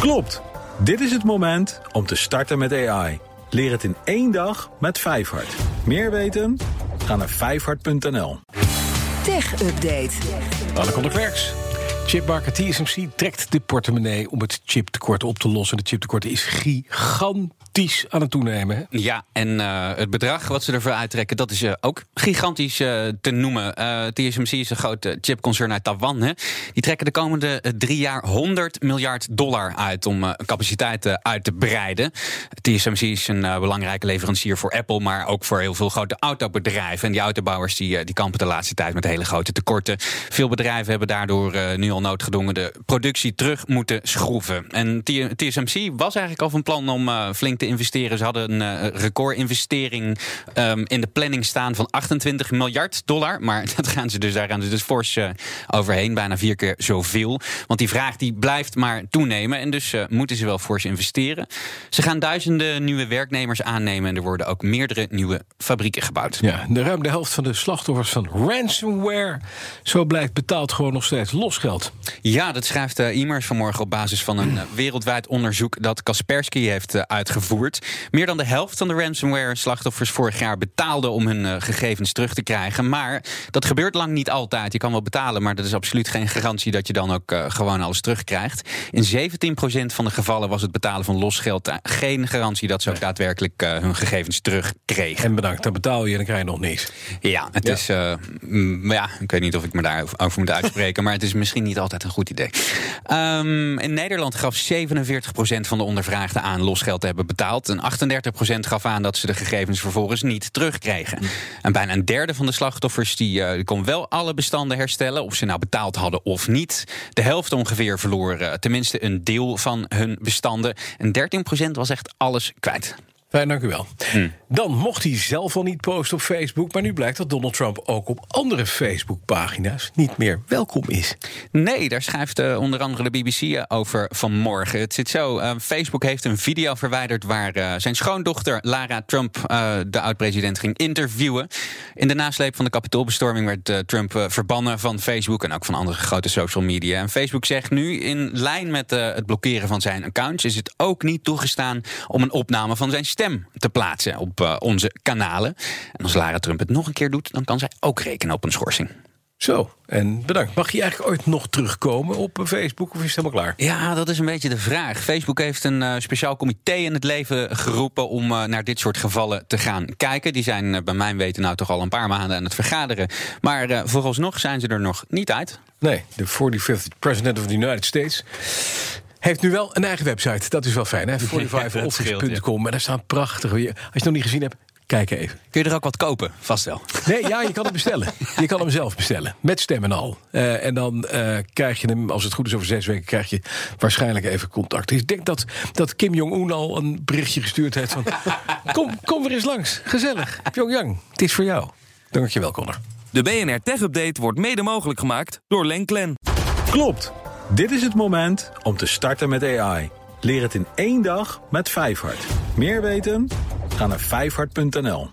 Klopt. Dit is het moment om te starten met AI. Leer het in één dag met Vijfhart. Meer weten? Ga naar vijfhart.nl. Tech Update. Anne Klerks. Chipmaker TSMC trekt de portemonnee om het chiptekort op te lossen. De chiptekort is gigantisch aan het toenemen. hè? Ja, en eh, het bedrag wat ze ervoor uittrekken, dat is eh, ook gigantisch eh, te noemen. TSMC is een grote chipconcern uit Taiwan. Hè. Die trekken de komende drie jaar 100 miljard dollar uit om capaciteit uit te breiden. TSMC is een belangrijke leverancier voor Apple, maar ook voor heel veel grote autobedrijven. En die autobouwers die, die kampen de laatste tijd met hele grote tekorten. Veel bedrijven hebben daardoor nu al noodgedwongen de productie terug moeten schroeven. En TSMC was eigenlijk al van plan om flink te investeren. Ze hadden een eh, recordinvestering ehm, in de planning staan van 28 miljard dollar. Maar dat gaan ze dus, daar gaan ze dus fors eh, overheen. Bijna vier keer zoveel. Want die vraag die blijft maar toenemen. En dus eh, moeten ze wel fors investeren. Ze gaan duizenden nieuwe werknemers aannemen. En er worden ook meerdere nieuwe fabrieken gebouwd. Ja, de ruim de helft van de slachtoffers van ransomware, zo blijkt, betaalt gewoon nog steeds losgeld. Ja, dat schrijft uh, Immers vanmorgen op basis van een wereldwijd onderzoek dat Kaspersky heeft uitgevoerd. Meer dan de helft van de ransomware-slachtoffers vorig jaar betaalde om hun eh, gegevens terug te krijgen. Maar dat gebeurt lang niet altijd. Je kan wel betalen, maar dat is absoluut geen garantie dat je dan ook eh, gewoon alles terugkrijgt. In 17% van de gevallen was het betalen van losgeld eh, geen garantie dat ze ook daadwerkelijk hun gegevens terugkregen. En bedankt, dan betaal je en dan krijg je nog niks. Ja, het Ja. is. ja, ik weet niet of ik me daarover moet uitspreken, maar het is misschien niet altijd een goed idee. Ehm, in Nederland gaf 47% van de ondervraagden aan losgeld te hebben betaald. En 38% gaf aan dat ze de gegevens vervolgens niet terugkregen. En bijna een derde van de slachtoffers die, eh, kon wel alle bestanden herstellen, of ze nou betaald hadden of niet. De helft ongeveer verloor eh, tenminste een deel van hun bestanden. En 13% was echt alles kwijt. Fijn, dank u wel. Dan mocht hij zelf al niet posten op Facebook, maar nu blijkt dat Donald Trump ook op andere Facebook-pagina's niet meer welkom is. Nee, daar schrijft eh, onder andere de BBC eh, over vanmorgen. Het zit zo: eh, Facebook heeft een video verwijderd waar zijn schoondochter Lara Trump de oud-president ging interviewen. In de nasleep van de kapitoolbestorming werd Trump verbannen van Facebook en ook van andere grote social media. En Facebook zegt nu in lijn met het blokkeren van zijn accounts is het ook niet toegestaan om een opname van zijn stem te plaatsen op eh, onze kanalen. En als Lara Trump het nog een keer doet, dan kan zij ook rekenen op een schorsing. Zo, en bedankt. Mag je eigenlijk ooit nog terugkomen op eh, Facebook of is het helemaal klaar? Ja, dat is een beetje de vraag. Facebook heeft een eh, speciaal comité in het leven geroepen om naar dit soort gevallen te gaan kijken. Die zijn bij mijn weten nou toch al een paar maanden aan het vergaderen. Maar vooralsnog zijn ze er nog niet uit. Nee, de 45th President of the United States heeft nu wel een eigen website. Dat is wel fijn, hè? 45office.com. En daar staan prachtige... Als je het nog niet gezien hebt, kijk even. Kun je er ook wat kopen? Vast wel. Nee, ja, je kan hem bestellen. Je kan hem zelf bestellen. Met stem en al. Eh, en dan eh, krijg je hem, als het goed is over zes weken... krijg je waarschijnlijk even contact. Ik denk dat, dat Kim Jong-un al een berichtje gestuurd heeft van... kom, kom weer eens langs. Gezellig. Pyongyang, het is voor jou. Dank je wel, Connor. De BNR Tech Update wordt mede mogelijk gemaakt door Lenklen. Klopt. Dit is het moment om te starten met AI. Leer het in één dag met Vijfhart. Meer weten? Ga naar vijfhart.nl.